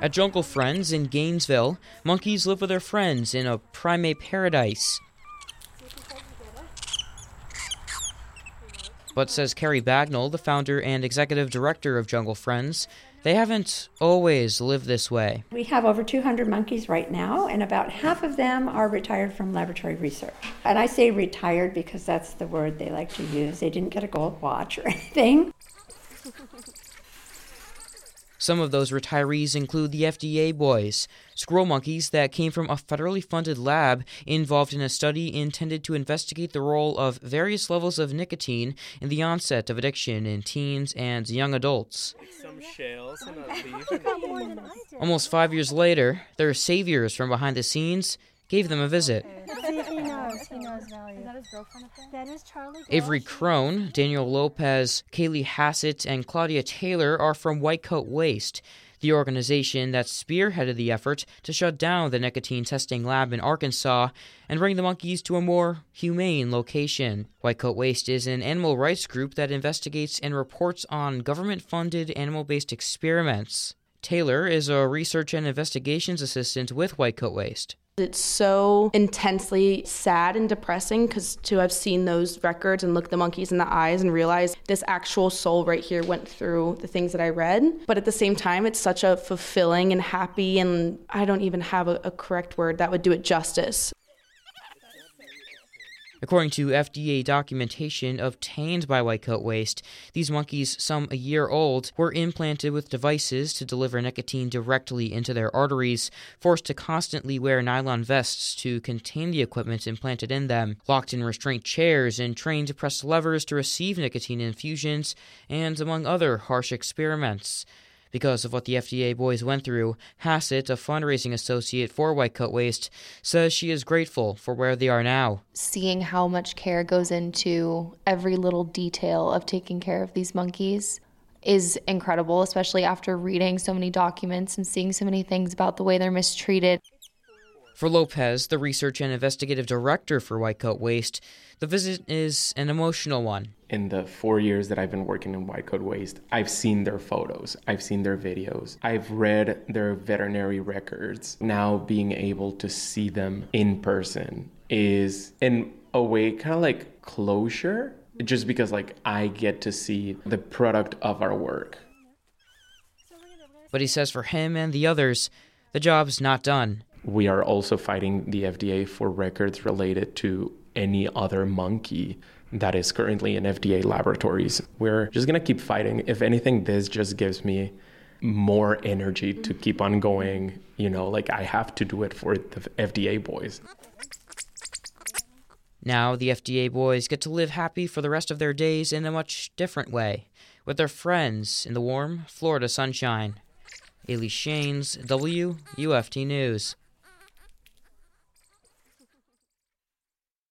At Jungle Friends in Gainesville, monkeys live with their friends in a primate paradise. But says Kari Bagnall, the founder and executive director of Jungle Friends, they haven't always lived this way. We have over 200 monkeys right now, and about half of them are retired from laboratory research. And I say retired because that's the word they like to use. They didn't get a gold watch or anything. Some of those retirees include the FDA boys, squirrel monkeys that came from a federally funded lab involved in a study intended to investigate the role of various levels of nicotine in the onset of addiction in teens and young adults. Some shells and a leaf. Almost five years later, their saviors from behind the scenes gave them a visit. See, he knows. He knows value. Is that his girlfriend up there? That is Charlie. Avery Crone, Daniel Lopez, Kaylee Hassett, and Claudia Taylor are from White Coat Waste, the organization that spearheaded the effort to shut down the nicotine testing lab in Arkansas and bring the monkeys to a more humane location. White Coat Waste is an animal rights group that investigates and reports on government funded animal based experiments. Taylor is a research and investigations assistant with White Coat Waste. It's so intensely sad and depressing because to have seen those records and look the monkeys in the eyes and realize this actual soul right here went through the things that I read. But at the same time, it's such a fulfilling and happy, and I don't even have a, a correct word that would do it justice. According to FDA documentation obtained by White Coat Waste, these monkeys, some a year old, were implanted with devices to deliver nicotine directly into their arteries, forced to constantly wear nylon vests to contain the equipment implanted in them, locked in restraint chairs, and trained to press levers to receive nicotine infusions, and among other harsh experiments. Because of what the FDA boys went through, Hassett, a fundraising associate for White Coat Waste, says she is grateful for where they are now. seeing how much care goes into every little detail of taking care of these monkeys is incredible, especially after reading so many documents and seeing so many things about the way they're mistreated. For Lopez, the research and investigative director for White Coat Waste, the visit is an emotional one. In the four years that I've been working in White Coat Waste, I've seen their photos, I've seen their videos, I've read their veterinary records. Now being able to see them in person is, in a way, kind of like closure, just because like I get to see the product of our work. But he says for him and the others, the job's not done. We are also fighting the FDA for records related to any other monkey that is currently in FDA laboratories. We're just going to keep fighting. If anything, this just gives me more energy to keep on going. You know, like I have to do it for the FDA boys. Now the FDA boys get to live happy for the rest of their days in a much different way, with their friends in the warm Florida sunshine. Ailey Shanes, WUFT News.